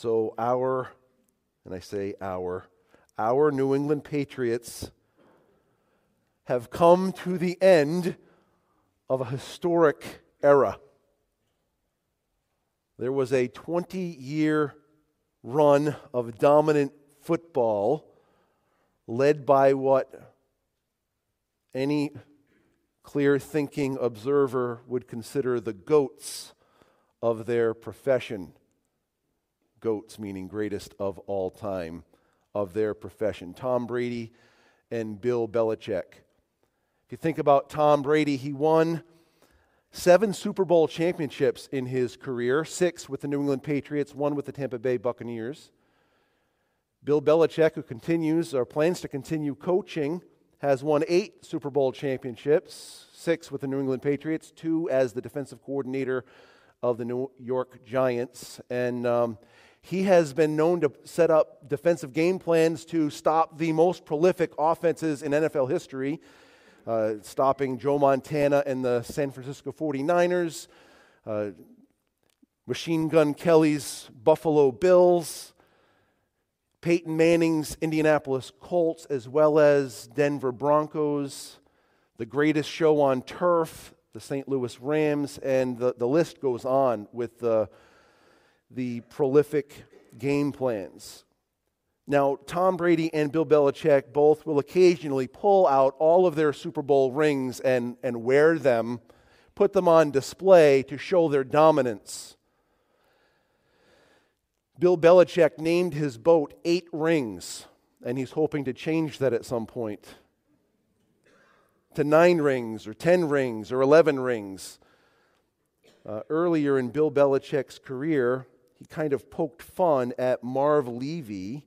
So, our, and I say our, our New England Patriots have come to the end of a historic era. There was a 20 year run of dominant football led by what any clear thinking observer would consider the goats of their profession. Goats meaning greatest of all time of their profession. Tom Brady and Bill Belichick. If you think about Tom Brady, he won seven Super Bowl championships in his career six with the New England Patriots, one with the Tampa Bay Buccaneers. Bill Belichick, who continues or plans to continue coaching, has won eight Super Bowl championships six with the New England Patriots, two as the defensive coordinator of the New York Giants. And um, he has been known to set up defensive game plans to stop the most prolific offenses in NFL history uh, stopping Joe Montana and the San Francisco 49ers, uh, Machine Gun Kelly's Buffalo Bills, Peyton Manning's Indianapolis Colts, as well as Denver Broncos, the greatest show on turf, the St. Louis Rams, and the, the list goes on with the, the prolific game plans. Now, Tom Brady and Bill Belichick both will occasionally pull out all of their Super Bowl rings and, and wear them, put them on display to show their dominance. Bill Belichick named his boat Eight Rings, and he's hoping to change that at some point to nine rings or 10 rings or 11 rings. Uh, earlier in Bill Belichick's career, he kind of poked fun at Marv Levy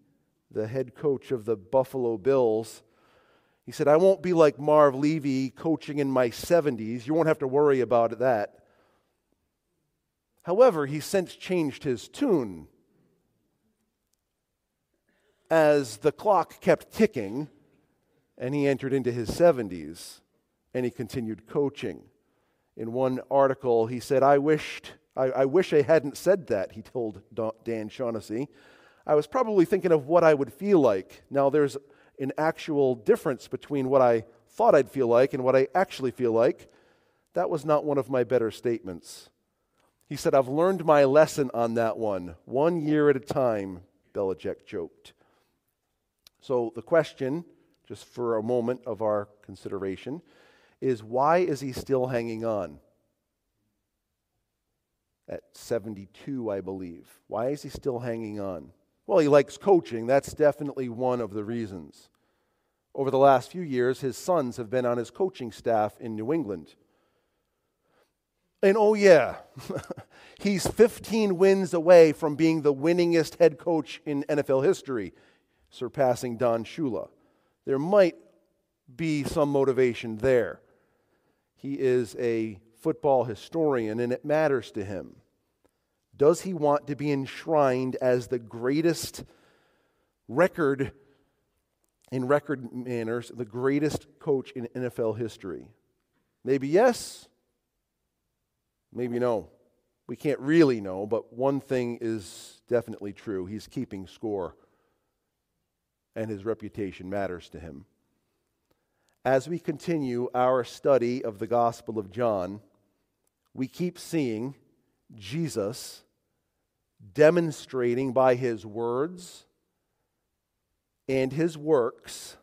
the head coach of the Buffalo Bills. He said, I won't be like Marv Levy coaching in my 70s. You won't have to worry about that. However, he since changed his tune. As the clock kept ticking and he entered into his 70s and he continued coaching. In one article, he said, I wished, I, I wish I hadn't said that, he told Dan Shaughnessy. I was probably thinking of what I would feel like. Now, there's an actual difference between what I thought I'd feel like and what I actually feel like. That was not one of my better statements. He said, I've learned my lesson on that one, one year at a time, Belichick joked. So, the question, just for a moment of our consideration, is why is he still hanging on? At 72, I believe. Why is he still hanging on? Well, he likes coaching. That's definitely one of the reasons. Over the last few years, his sons have been on his coaching staff in New England. And oh, yeah, he's 15 wins away from being the winningest head coach in NFL history, surpassing Don Shula. There might be some motivation there. He is a football historian, and it matters to him. Does he want to be enshrined as the greatest record in record manners, the greatest coach in NFL history? Maybe yes, maybe no. We can't really know, but one thing is definitely true. He's keeping score, and his reputation matters to him. As we continue our study of the Gospel of John, we keep seeing Jesus demonstrating by his words and his works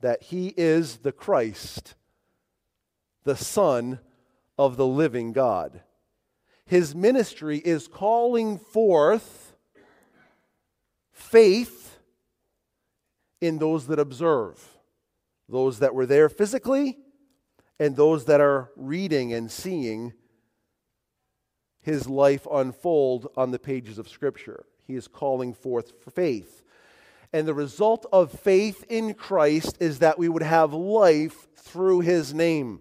that he is the Christ, the Son of the living God. His ministry is calling forth faith in those that observe, those that were there physically, and those that are reading and seeing his life unfold on the pages of Scripture. He is calling forth faith. And the result of faith in Christ is that we would have life through his name.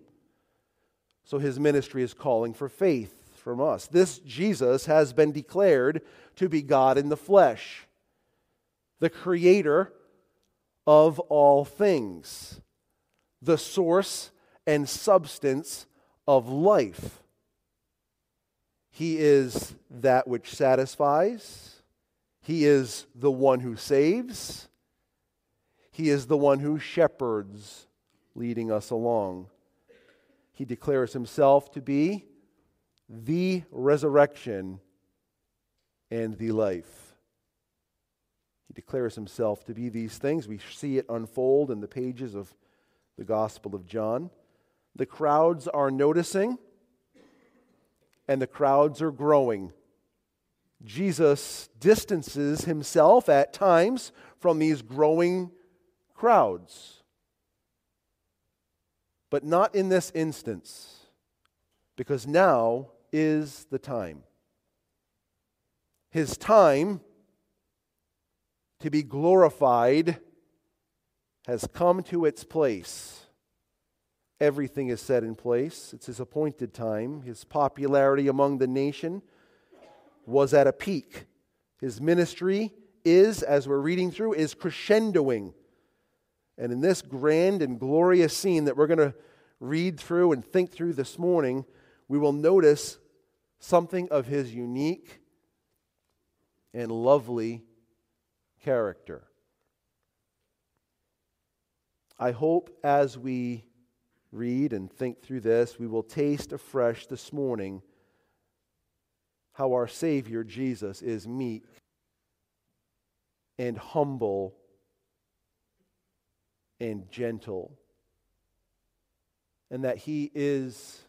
So his ministry is calling for faith from us. This Jesus has been declared to be God in the flesh, the creator of all things, the source and substance of life. He is that which satisfies. He is the one who saves, He is the one who shepherds, leading us along. He declares Himself to be the resurrection and the life. He declares Himself to be these things. We see it unfold in the pages of the Gospel of John. The crowds are noticing, and the crowds are growing. Jesus distances himself at times from these growing crowds. But not in this instance, because now is the time. His time to be glorified has come to its place everything is set in place. It's his appointed time. His popularity among the nation was at a peak. His ministry is, as we're reading through, is crescendoing. And in this grand and glorious scene that we're going to read through and think through this morning, we will notice something of his unique and lovely character. I hope as we read and think through this, we will taste afresh this morning how our Savior Jesus is meek and humble and gentle, and that He is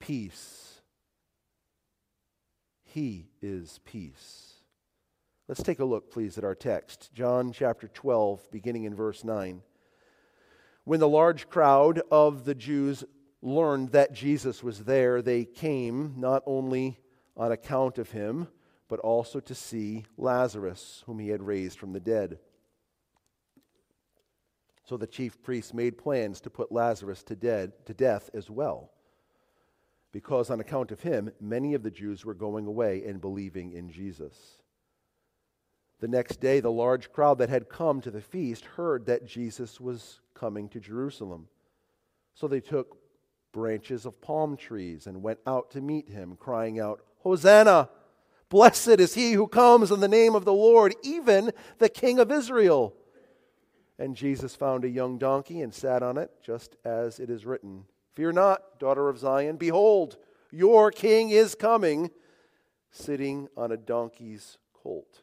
peace. He is peace. Let's take a look, please, at our text. John chapter 12, beginning in verse 9. When the large crowd of the Jews learned that Jesus was there, they came not only on account of him, but also to see Lazarus, whom he had raised from the dead. So the chief priests made plans to put Lazarus to, dead, to death as well, because on account of him, many of the Jews were going away and believing in Jesus. The next day, the large crowd that had come to the feast heard that Jesus was coming to Jerusalem. So they took branches of palm trees and went out to meet him, crying out, Hosanna! Blessed is he who comes in the name of the Lord, even the King of Israel. And Jesus found a young donkey and sat on it, just as it is written Fear not, daughter of Zion. Behold, your king is coming, sitting on a donkey's colt.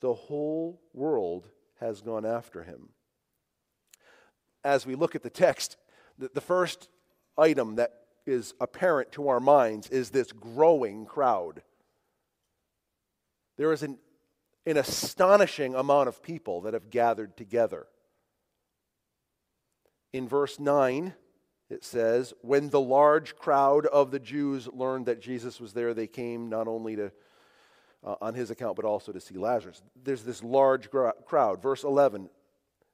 the whole world has gone after him. As we look at the text, the, first item that is apparent to our minds is this growing crowd. There is an, an astonishing amount of people that have gathered together. In verse 9, it says, When the large crowd of the Jews learned that Jesus was there, they came not only to uh, on his account, but also to see Lazarus. There's this large crowd. Verse 11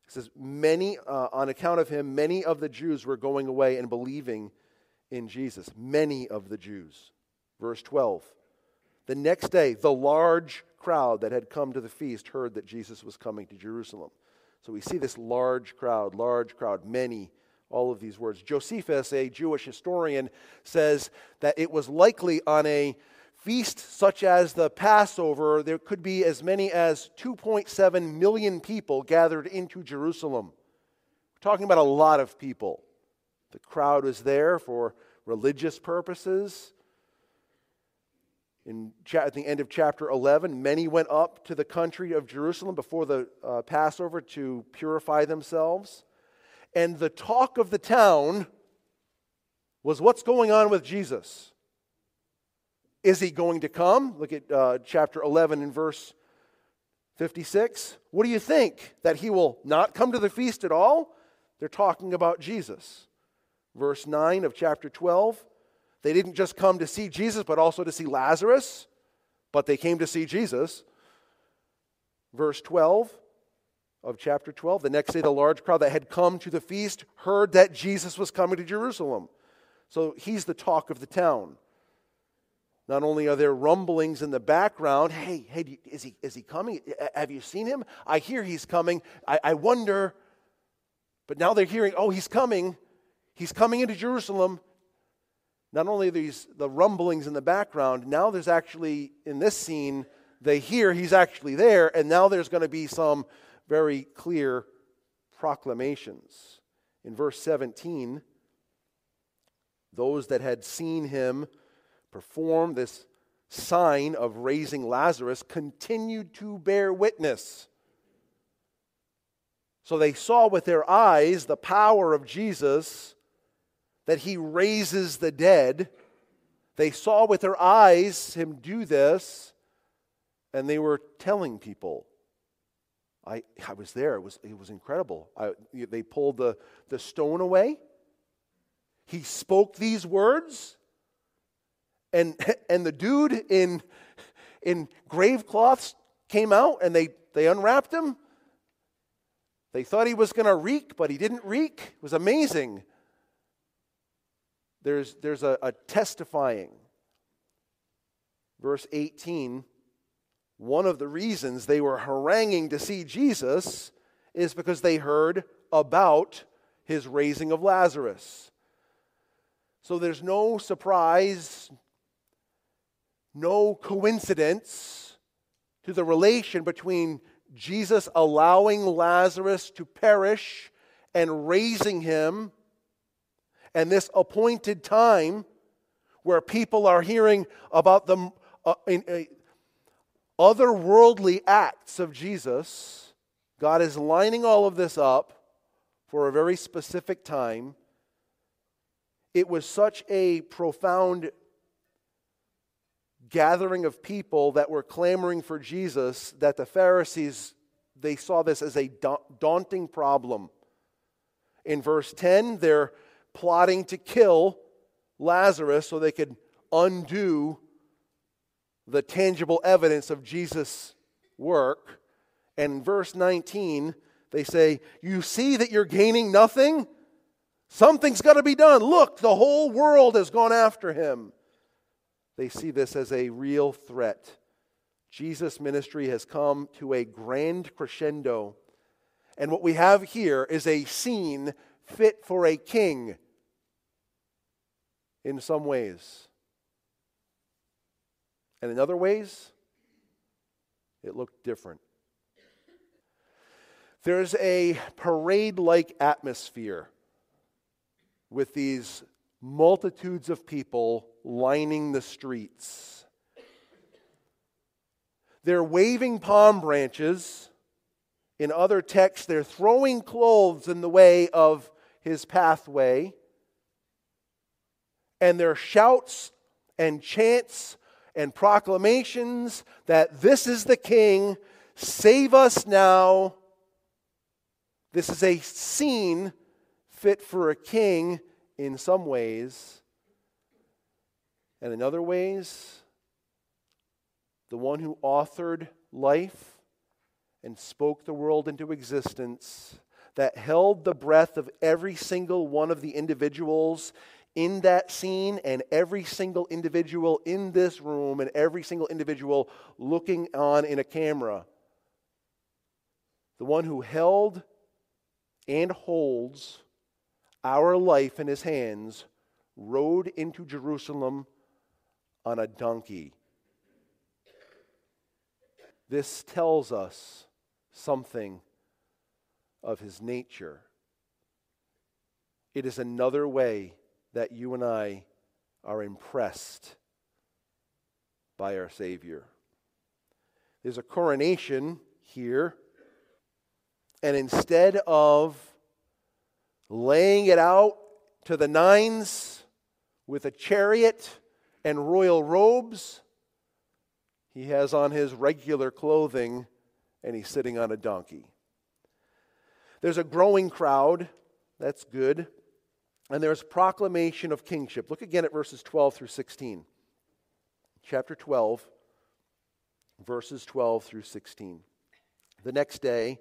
says, Many, uh, on account of him, many of the Jews were going away and believing in Jesus. Many of the Jews. Verse 12. The next day, the large crowd that had come to the feast heard that Jesus was coming to Jerusalem. So we see this large crowd, large crowd, many, all of these words. Josephus, a Jewish historian, says that it was likely on a feast such as the Passover, there could be as many as 2.7 million people gathered into Jerusalem. We're talking about a lot of people. The crowd was there for religious purposes. In, at the end of chapter 11, many went up to the country of Jerusalem before the uh, Passover to purify themselves. And the talk of the town was what's going on with Jesus? Is he going to come? Look at uh, chapter 11 and verse 56. What do you think? That he will not come to the feast at all? They're talking about Jesus. Verse 9 of chapter 12. They didn't just come to see Jesus, but also to see Lazarus. but they came to see Jesus. Verse 12 of chapter 12 The next day, the large crowd that had come to the feast heard that Jesus was coming to Jerusalem. So he's the talk of the town. Not only are there rumblings in the background, hey, hey, is he, is he coming? Have you seen him? I hear he's coming. I, I wonder. But now they're hearing, oh, he's coming. He's coming into Jerusalem. Not only these the rumblings in the background, now there's actually in this scene, they hear he's actually there, and now there's going to be some very clear proclamations. In verse 17, those that had seen him perform this sign of raising Lazarus continued to bear witness. So they saw with their eyes the power of Jesus, that he raises the dead. They saw with their eyes him do this, and they were telling people. I, I was there. It was, it was incredible. I, they pulled the, the stone away. He spoke these words and and the dude in in grave cloths came out and they they unwrapped him. They thought he was going to reek but he didn't reek. It was amazing. There's there's a, a testifying. Verse 18 one of the reasons they were haranguing to see jesus is because they heard about his raising of lazarus. So there's no surprise no coincidence to the relation between Jesus allowing Lazarus to perish and raising him, and this appointed time where people are hearing about the uh, in, uh, otherworldly acts of Jesus. God is lining all of this up for a very specific time. It was such a profound gathering of people that were clamoring for Jesus that the Pharisees they saw this as a daunting problem. In verse 10, they're plotting to kill Lazarus so they could undo the tangible evidence of Jesus' work. And in verse 19, they say, You see that you're gaining nothing? Something's got to be done. Look, the whole world has gone after him. They see this as a real threat. Jesus' ministry has come to a grand crescendo. And what we have here is a scene fit for a king in some ways. And in other ways, it looked different. There's a parade like atmosphere with these multitudes of people lining the streets. They're waving palm branches. In other texts, they're throwing clothes in the way of his pathway. And their shouts and chants and proclamations that this is the king, save us now. This is a scene fit for a king in some ways, and in other ways, the one who authored life and spoke the world into existence, that held the breath of every single one of the individuals in that scene and every single individual in this room and every single individual looking on in a camera. The one who held and holds our life in his hands, rode into Jerusalem on a donkey. This tells us something of his nature. It is another way that you and I are impressed by our Savior. There's a coronation here, and instead of laying it out to the nines with a chariot and royal robes. He has on his regular clothing and he's sitting on a donkey. There's a growing crowd. That's good. And there's proclamation of kingship. Look again at verses 12 through 16. Chapter 12, verses 12 through 16. The next day,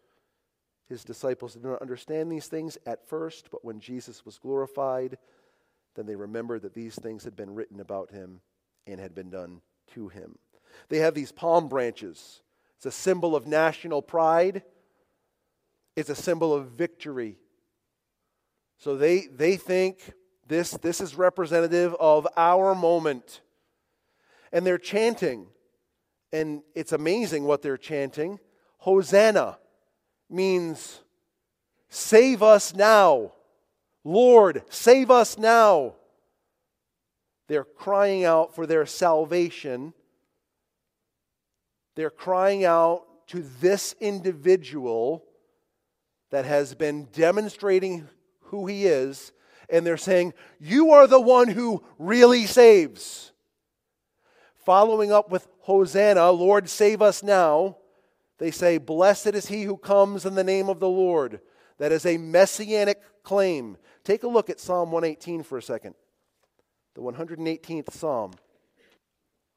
His disciples did not understand these things at first, but when Jesus was glorified, then they remembered that these things had been written about him and had been done to him. They have these palm branches. It's a symbol of national pride, it's a symbol of victory. So they, they think this, this is representative of our moment. And they're chanting, and it's amazing what they're chanting. Hosanna means save us now. Lord, save us now. They're crying out for their salvation. They're crying out to this individual that has been demonstrating who he is, and they're saying, You are the one who really saves. Following up with Hosanna, Lord, save us now, they say, Blessed is he who comes in the name of the Lord. That is a messianic claim. Take a look at Psalm 118 for a second the 118th Psalm.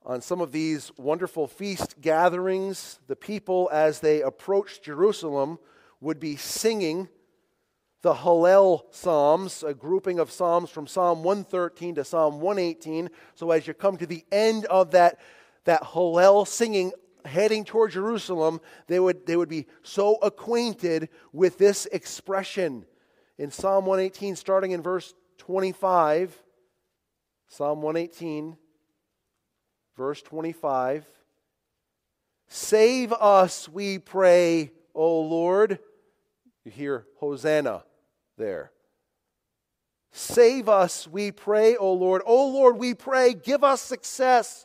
On some of these wonderful feast gatherings, the people, as they approached Jerusalem, would be singing the Hallel Psalms, a grouping of Psalms from Psalm 113 to Psalm 118. So as you come to the end of that, that Hallel singing heading toward Jerusalem, they would, they would be so acquainted with this expression. In Psalm 118, starting in verse 25, Psalm 118, verse 25. Save us, we pray, O Lord. You hear Hosanna there. Save us, we pray, O Lord. O Lord, we pray, give us success.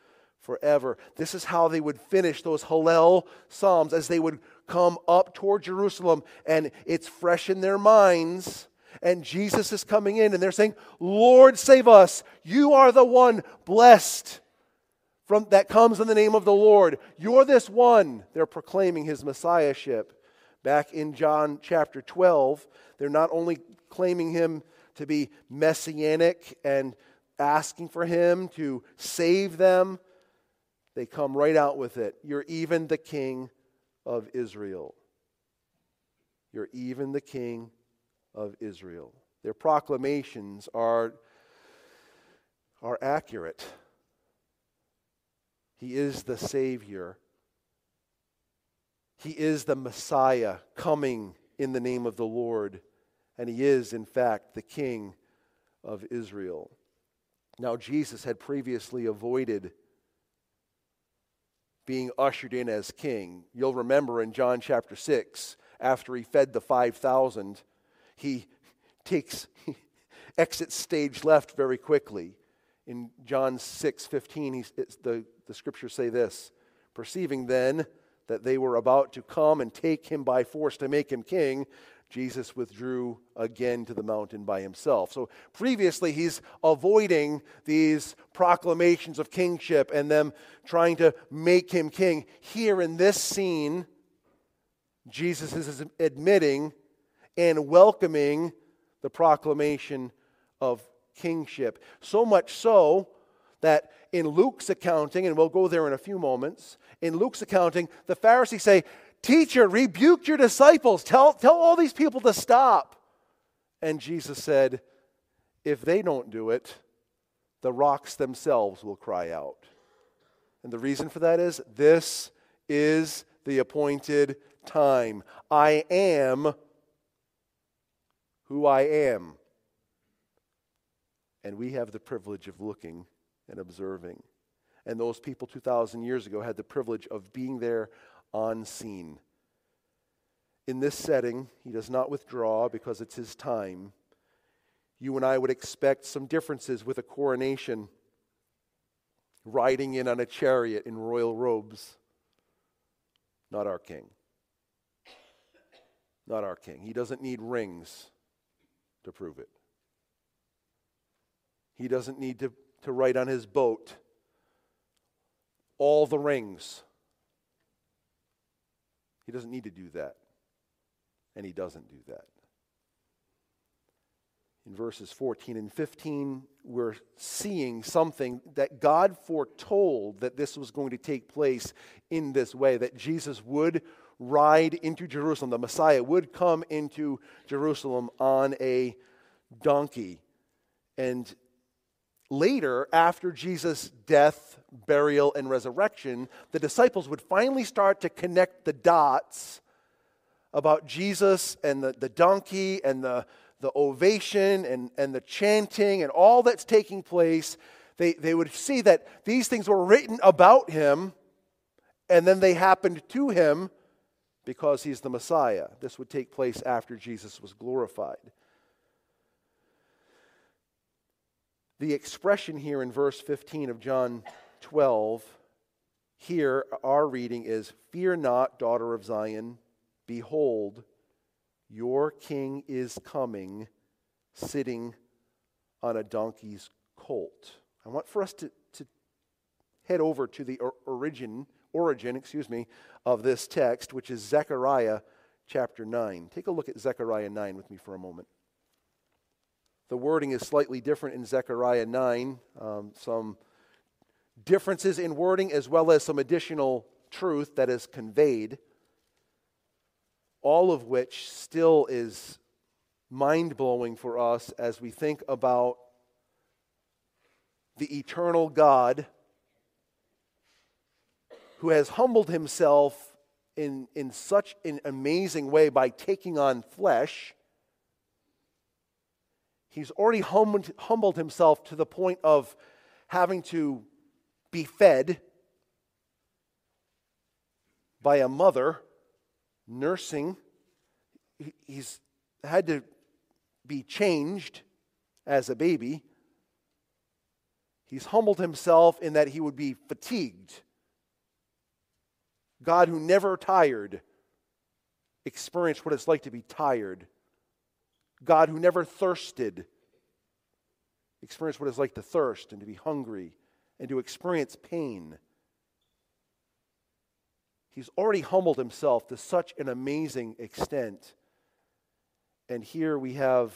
forever. This is how they would finish those Hallel Psalms as they would come up toward Jerusalem, and it's fresh in their minds. And Jesus is coming in, and they're saying, Lord, save us. You are the one blessed from, that comes in the name of the Lord. You're this one. They're proclaiming his messiahship. Back in John chapter 12, they're not only claiming him to be messianic and asking for him to save them, they come right out with it. You're even the king of Israel. You're even the king of Israel. Their proclamations are, are accurate. He is the Savior. He is the Messiah coming in the name of the Lord. And he is, in fact, the King of Israel. Now, Jesus had previously avoided being ushered in as king. You'll remember in John chapter 6, after he fed the 5,000, he takes, he exits stage left very quickly. In John 6 15, he's, the, the scriptures say this Perceiving then that they were about to come and take him by force to make him king, Jesus withdrew again to the mountain by himself. So previously, he's avoiding these proclamations of kingship and them trying to make him king. Here in this scene, Jesus is admitting and welcoming the proclamation of kingship. So much so that in Luke's accounting, and we'll go there in a few moments, in Luke's accounting, the Pharisees say, Teacher, rebuke your disciples. Tell, tell all these people to stop. And Jesus said, If they don't do it, the rocks themselves will cry out. And the reason for that is this is the appointed time. I am who I am. And we have the privilege of looking and observing. And those people 2,000 years ago had the privilege of being there on scene. In this setting, he does not withdraw because it's his time. You and I would expect some differences with a coronation, riding in on a chariot in royal robes. Not our king. Not our king. He doesn't need rings to prove it. He doesn't need to, to write on his boat all the rings. He doesn't need to do that. And he doesn't do that. In verses 14 and 15, we're seeing something that God foretold that this was going to take place in this way, that Jesus would ride into Jerusalem. The Messiah would come into Jerusalem on a donkey. And later, after Jesus' death, burial, and resurrection, the disciples would finally start to connect the dots about Jesus and the, the donkey and the, the ovation and, and the chanting and all that's taking place. They, they would see that these things were written about him and then they happened to him because he's the Messiah. This would take place after Jesus was glorified. The expression here in verse 15 of John 12, here our reading is Fear not, daughter of Zion, behold, your king is coming, sitting on a donkey's colt. I want for us to, to head over to the origin, origin, excuse me, of this text, which is Zechariah chapter 9. Take a look at Zechariah 9 with me for a moment. The wording is slightly different in Zechariah 9. Um, some differences in wording as well as some additional truth that is conveyed, all of which still is mind blowing for us as we think about the eternal God who has humbled himself in, in such an amazing way by taking on flesh He's already humbled, humbled himself to the point of having to be fed by a mother nursing. He's had to be changed as a baby. He's humbled himself in that he would be fatigued. God, who never tired, experienced what it's like to be tired God who never thirsted experienced what it's like to thirst and to be hungry and to experience pain. He's already humbled himself to such an amazing extent. And here we have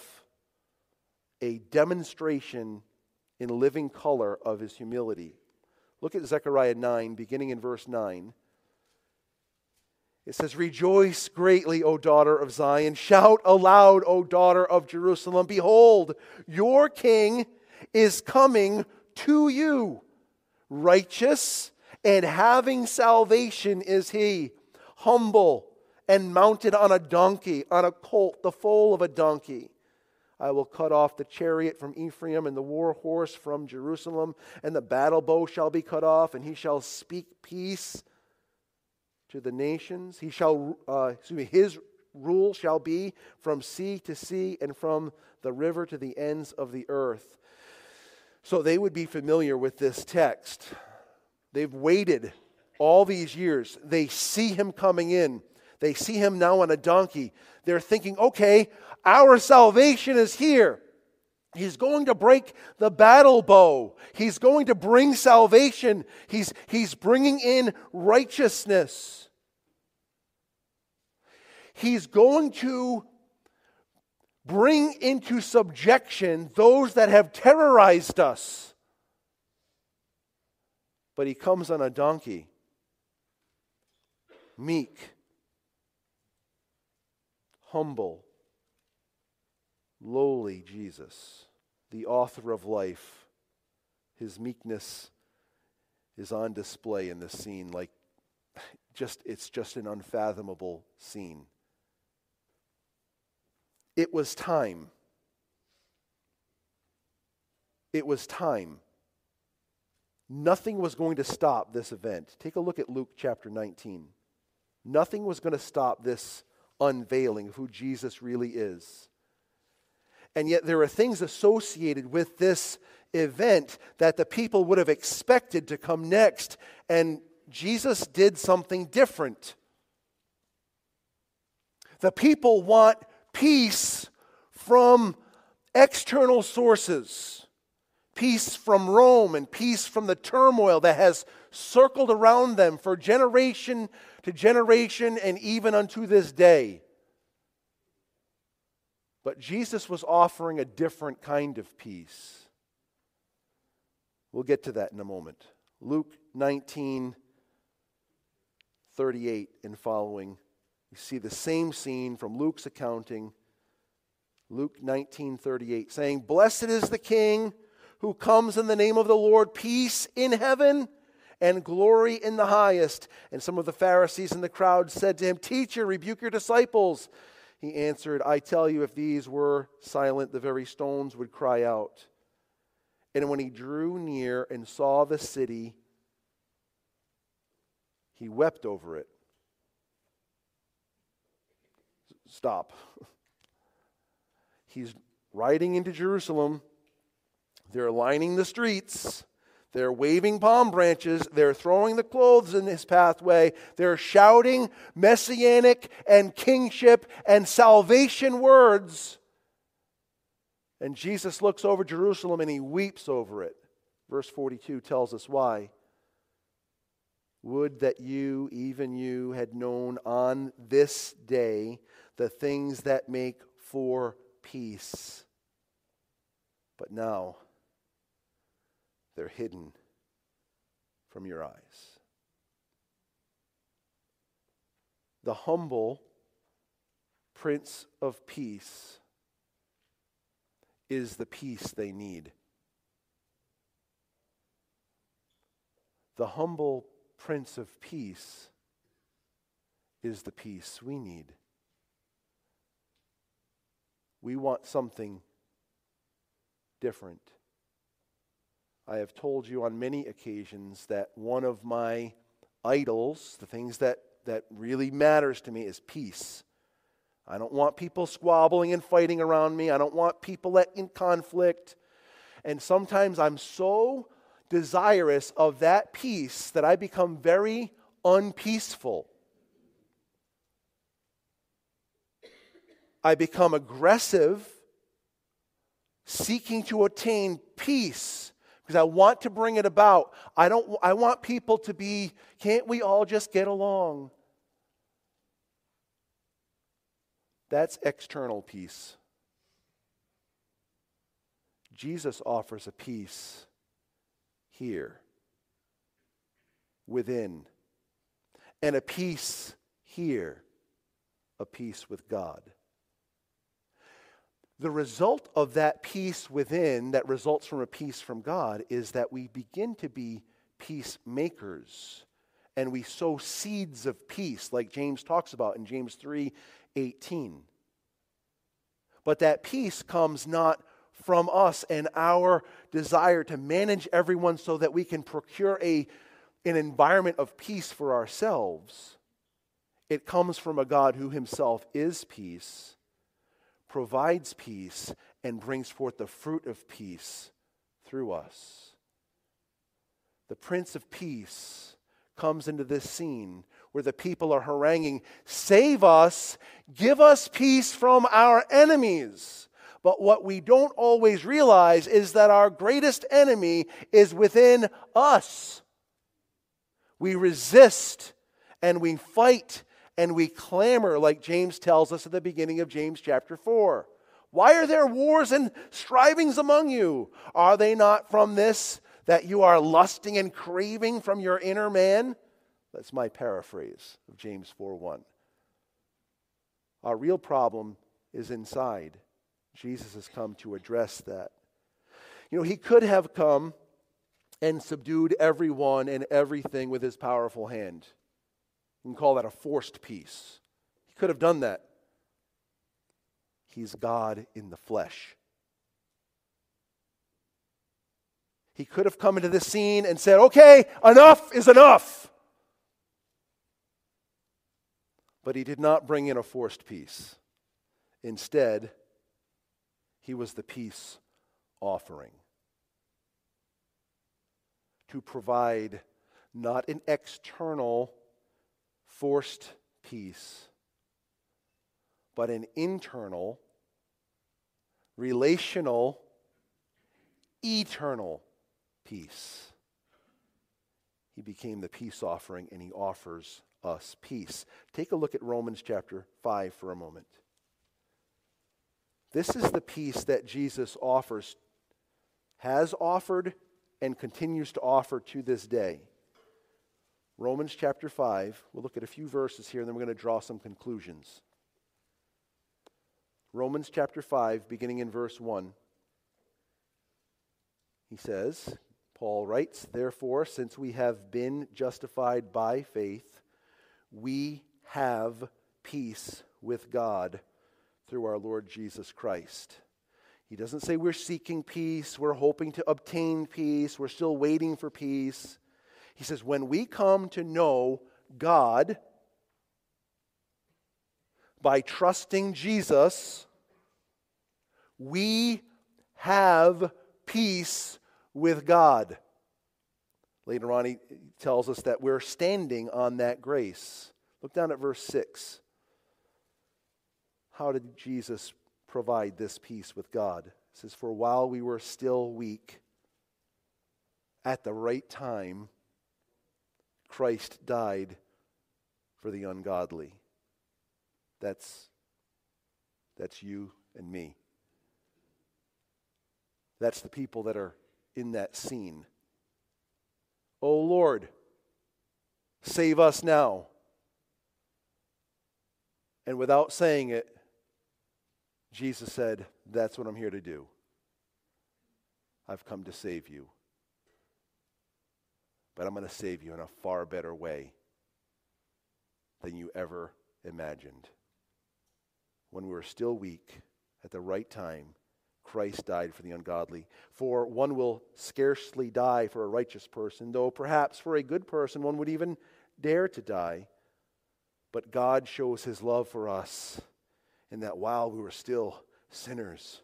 a demonstration in living color of his humility. Look at Zechariah 9, beginning in verse 9. It says, Rejoice greatly, O daughter of Zion. Shout aloud, O daughter of Jerusalem. Behold, your king is coming to you. Righteous and having salvation is he, humble and mounted on a donkey, on a colt, the foal of a donkey. I will cut off the chariot from Ephraim and the war horse from Jerusalem, and the battle bow shall be cut off, and he shall speak peace to the nations. He shall, uh, excuse me, his rule shall be from sea to sea and from the river to the ends of the earth. So they would be familiar with this text. They've waited all these years. They see him coming in. They see him now on a donkey. They're thinking, okay, our salvation is here. He's going to break the battle bow. He's going to bring salvation. He's, he's bringing in righteousness. He's going to bring into subjection those that have terrorized us. But he comes on a donkey, meek, humble, lowly Jesus, the author of life. His meekness is on display in this scene like just it's just an unfathomable scene. It was time. It was time. Nothing was going to stop this event. Take a look at Luke chapter 19. Nothing was going to stop this unveiling of who Jesus really is. And yet, there are things associated with this event that the people would have expected to come next. And Jesus did something different. The people want peace from external sources, peace from Rome, and peace from the turmoil that has circled around them for generation to generation and even unto this day. But Jesus was offering a different kind of peace. We'll get to that in a moment. Luke 19, 38 and following. You see the same scene from Luke's accounting. Luke 19, 38, saying, Blessed is the King who comes in the name of the Lord, peace in heaven and glory in the highest. And some of the Pharisees in the crowd said to him, Teacher, rebuke your disciples. He answered, I tell you, if these were silent, the very stones would cry out. And when he drew near and saw the city, he wept over it. Stop. He's riding into Jerusalem. They're lining the streets. They're waving palm branches. They're throwing the clothes in his pathway. They're shouting messianic and kingship and salvation words. And Jesus looks over Jerusalem and he weeps over it. Verse 42 tells us why. Would that you, even you, had known on this day the things that make for peace. But now, they're hidden from your eyes. The humble Prince of Peace is the peace they need. The humble Prince of Peace is the peace we need. We want something different. I have told you on many occasions that one of my idols, the things that, that really matters to me, is peace. I don't want people squabbling and fighting around me. I don't want people in conflict. And sometimes I'm so desirous of that peace that I become very unpeaceful. I become aggressive, seeking to attain peace because I want to bring it about. I don't I want people to be can't we all just get along? That's external peace. Jesus offers a peace here, within, and a peace here, a peace with God. The result of that peace within, that results from a peace from God, is that we begin to be peacemakers and we sow seeds of peace, like James talks about in James 3 18. But that peace comes not from us and our desire to manage everyone so that we can procure a, an environment of peace for ourselves. It comes from a God who himself is peace, provides peace, and brings forth the fruit of peace through us. The Prince of Peace comes into this scene where the people are haranguing, Save us, give us peace from our enemies. But what we don't always realize is that our greatest enemy is within us. We resist and we fight and we clamor, like James tells us at the beginning of James chapter 4. Why are there wars and strivings among you? Are they not from this that you are lusting and craving from your inner man? That's my paraphrase of James 4 1. Our real problem is inside. Jesus has come to address that. You know, he could have come and subdued everyone and everything with his powerful hand. You can call that a forced peace. He could have done that. He's God in the flesh. He could have come into the scene and said, Okay, enough is enough. But he did not bring in a forced peace. Instead, he was the peace offering to provide not an external forced peace, but an internal, relational, eternal peace. He became the peace offering and he offers us peace. Take a look at Romans chapter 5 for a moment. This is the peace that Jesus offers, has offered, and continues to offer to this day. Romans chapter 5, we'll look at a few verses here and then we're going to draw some conclusions. Romans chapter 5, beginning in verse 1. He says, Paul writes, Therefore, since we have been justified by faith, we have peace with God through our Lord Jesus Christ. He doesn't say we're seeking peace, we're hoping to obtain peace, we're still waiting for peace. He says, when we come to know God by trusting Jesus, we have peace with God. Later on, he tells us that we're standing on that grace. Look down at verse 6. How did Jesus provide this peace with God? It says, For while we were still weak, at the right time, Christ died for the ungodly. That's, that's you and me. That's the people that are in that scene. Oh Lord, save us now. And without saying it, Jesus said, That's what I'm here to do. I've come to save you. But I'm going to save you in a far better way than you ever imagined. When we were still weak, at the right time, Christ died for the ungodly. For one will scarcely die for a righteous person, though perhaps for a good person one would even dare to die. But God shows his love for us in that while we were still sinners,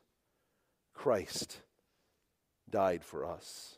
Christ died for us.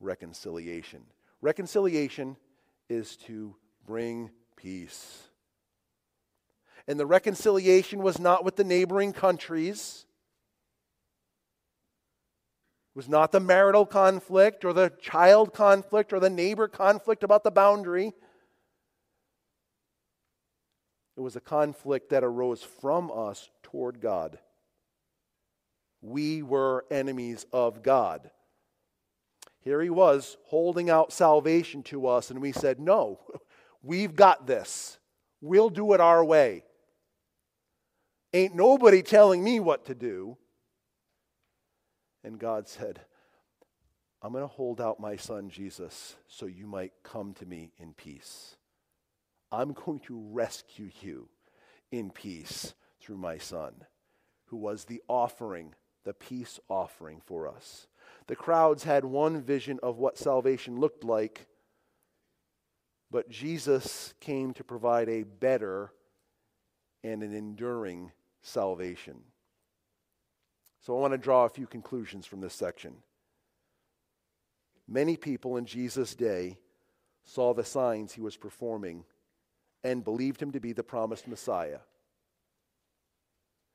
reconciliation. Reconciliation is to bring peace. And the reconciliation was not with the neighboring countries it was not the marital conflict or the child conflict or the neighbor conflict about the boundary. It was a conflict that arose from us toward God. We were enemies of God. Here he was holding out salvation to us, and we said, No, we've got this. We'll do it our way. Ain't nobody telling me what to do. And God said, I'm going to hold out my son Jesus so you might come to me in peace. I'm going to rescue you in peace through my son, who was the offering, the peace offering for us. The crowds had one vision of what salvation looked like, but Jesus came to provide a better and an enduring salvation. So I want to draw a few conclusions from this section. Many people in Jesus' day saw the signs he was performing and believed him to be the promised Messiah.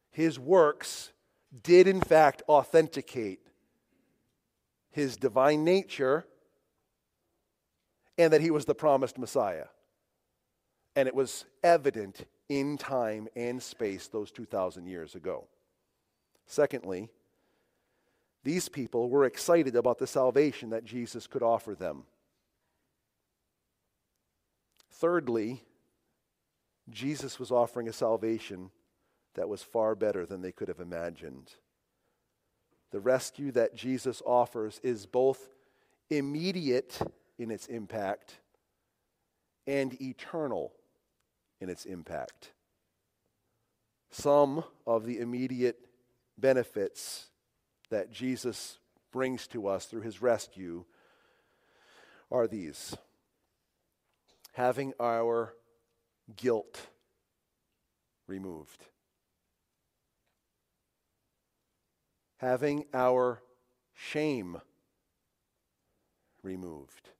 His works did, in fact, authenticate his divine nature and that he was the promised Messiah. And it was evident in time and space those 2,000 years ago. Secondly, these people were excited about the salvation that Jesus could offer them. Thirdly, Jesus was offering a salvation that was far better than they could have imagined. The rescue that Jesus offers is both immediate in its impact and eternal in its impact. Some of the immediate benefits that Jesus brings to us through his rescue are these having our guilt removed, having our shame removed,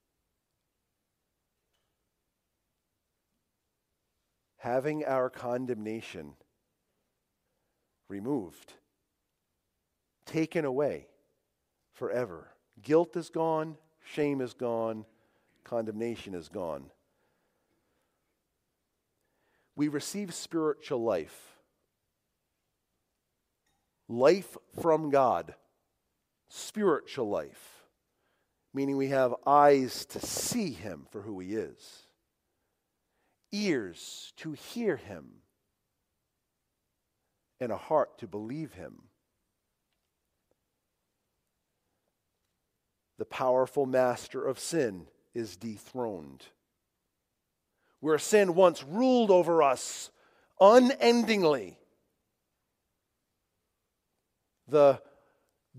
having our condemnation removed, taken away forever. Guilt is gone, shame is gone, condemnation is gone we receive spiritual life. Life from God, spiritual life, meaning we have eyes to see Him for who He is, ears to hear Him, and a heart to believe Him. The powerful master of sin is dethroned where sin once ruled over us unendingly. The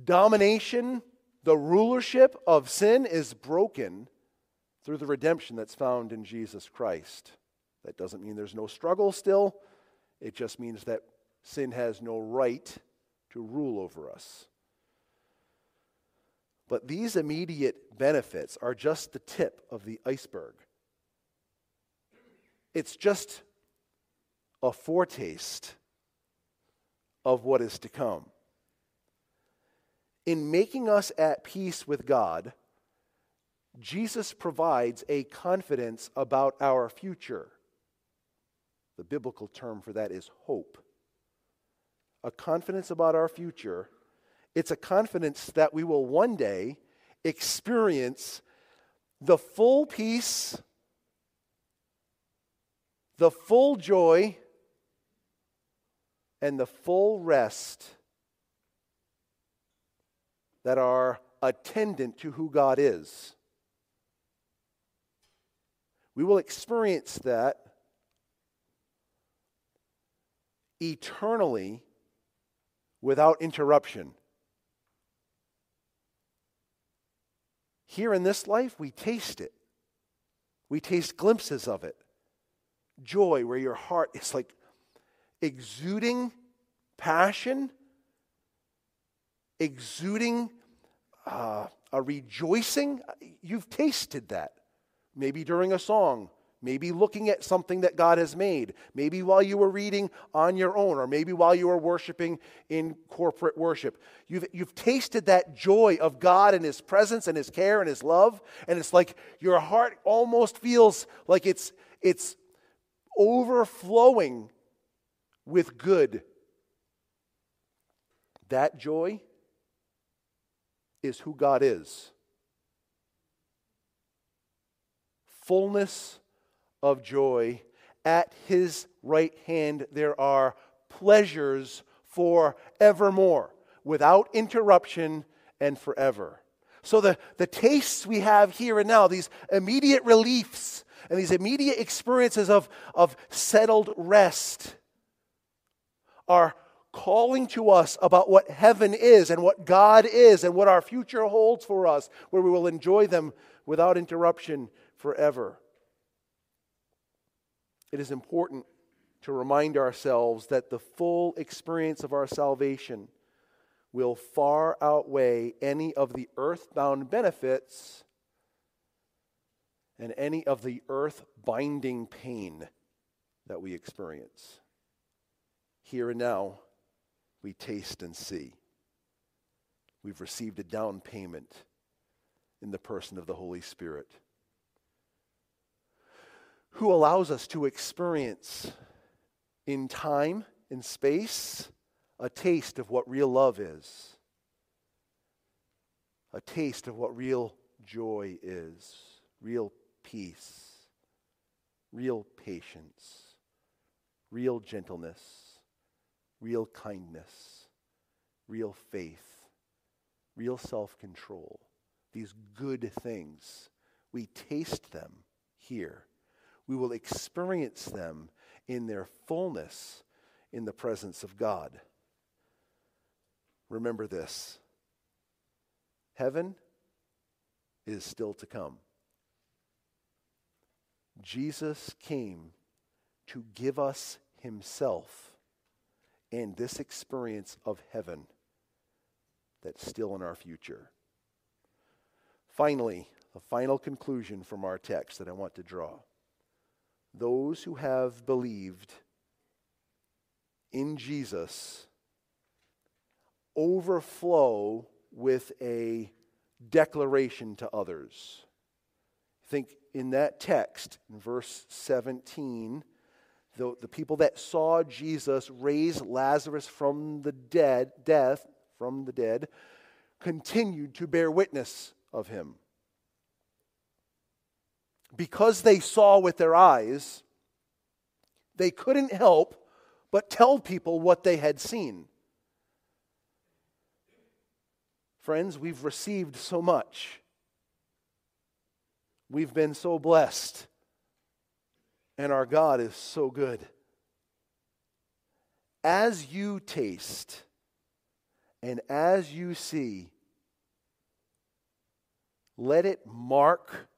domination, the rulership of sin is broken through the redemption that's found in Jesus Christ. That doesn't mean there's no struggle still, it just means that sin has no right to rule over us. But these immediate benefits are just the tip of the iceberg. It's just a foretaste of what is to come. In making us at peace with God, Jesus provides a confidence about our future. The biblical term for that is hope. A confidence about our future. It's a confidence that we will one day experience the full peace the full joy and the full rest that are attendant to who God is. We will experience that eternally without interruption. Here in this life, we taste it, we taste glimpses of it joy where your heart is like exuding passion, exuding uh, a rejoicing. You've tasted that. Maybe during a song, maybe looking at something that God has made, maybe while you were reading on your own, or maybe while you were worshiping in corporate worship. You've, you've tasted that joy of God and His presence and His care and His love, and it's like your heart almost feels like it's, it's overflowing with good. That joy is who God is. Fullness of joy. At his right hand, there are pleasures for evermore, without interruption and forever. So, the, the tastes we have here and now, these immediate reliefs, and these immediate experiences of, of settled rest are calling to us about what heaven is and what God is and what our future holds for us, where we will enjoy them without interruption forever. It is important to remind ourselves that the full experience of our salvation will far outweigh any of the earthbound benefits and any of the earth binding pain that we experience. Here and now, we taste and see. We've received a down payment in the person of the Holy Spirit. who allows us to experience in time, and space, a taste of what real love is, a taste of what real joy is, real peace, real patience, real gentleness, real kindness, real faith, real self control. These good things, we taste them here. We will experience them in their fullness in the presence of God. Remember this heaven is still to come. Jesus came to give us himself and this experience of heaven that's still in our future. Finally, a final conclusion from our text that I want to draw. Those who have believed in Jesus overflow with a declaration to others. Think in that text, in verse 17, the, the people that saw Jesus raise Lazarus from the dead, death, from the dead, continued to bear witness of him. Because they saw with their eyes, they couldn't help but tell people what they had seen. Friends, we've received so much. We've been so blessed. And our God is so good. As you taste and as you see, let it mark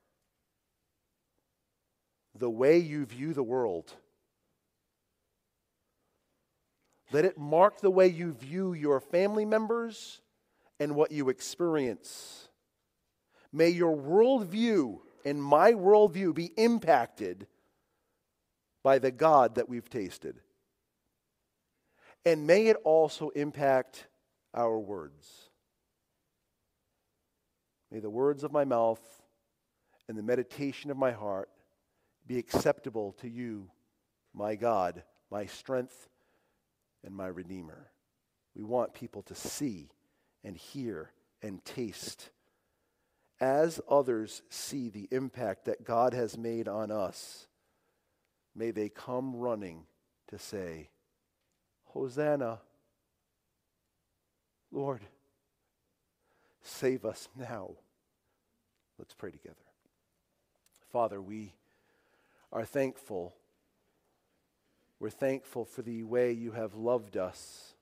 the way you view the world. Let it mark the way you view your family members and what you experience. May your worldview and my worldview be impacted by the God that we've tasted. And may it also impact our words. May the words of my mouth and the meditation of my heart be acceptable to you, my God, my strength, and my Redeemer. We want people to see and hear and taste. As others see the impact that God has made on us, may they come running to say, Hosanna, Lord, save us now. Let's pray together. Father, we are thankful. We're thankful for the way you have loved us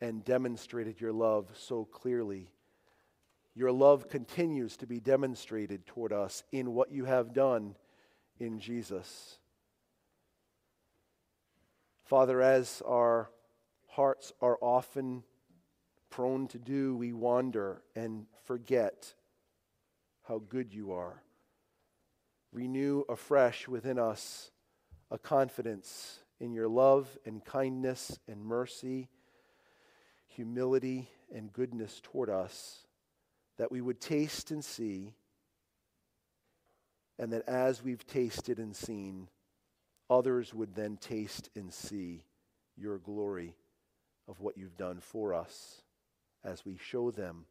and demonstrated your love so clearly. Your love continues to be demonstrated toward us in what you have done in Jesus. Father, as our hearts are often prone to do, we wander and forget how good you are. Renew afresh within us a confidence in your love and kindness and mercy humility and goodness toward us, that we would taste and see, and that as we've tasted and seen, others would then taste and see your glory of what you've done for us as we show them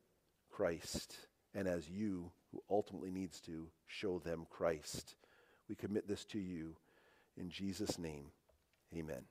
Christ and as you, who ultimately needs to, show them Christ. We commit this to you in Jesus' name. Amen.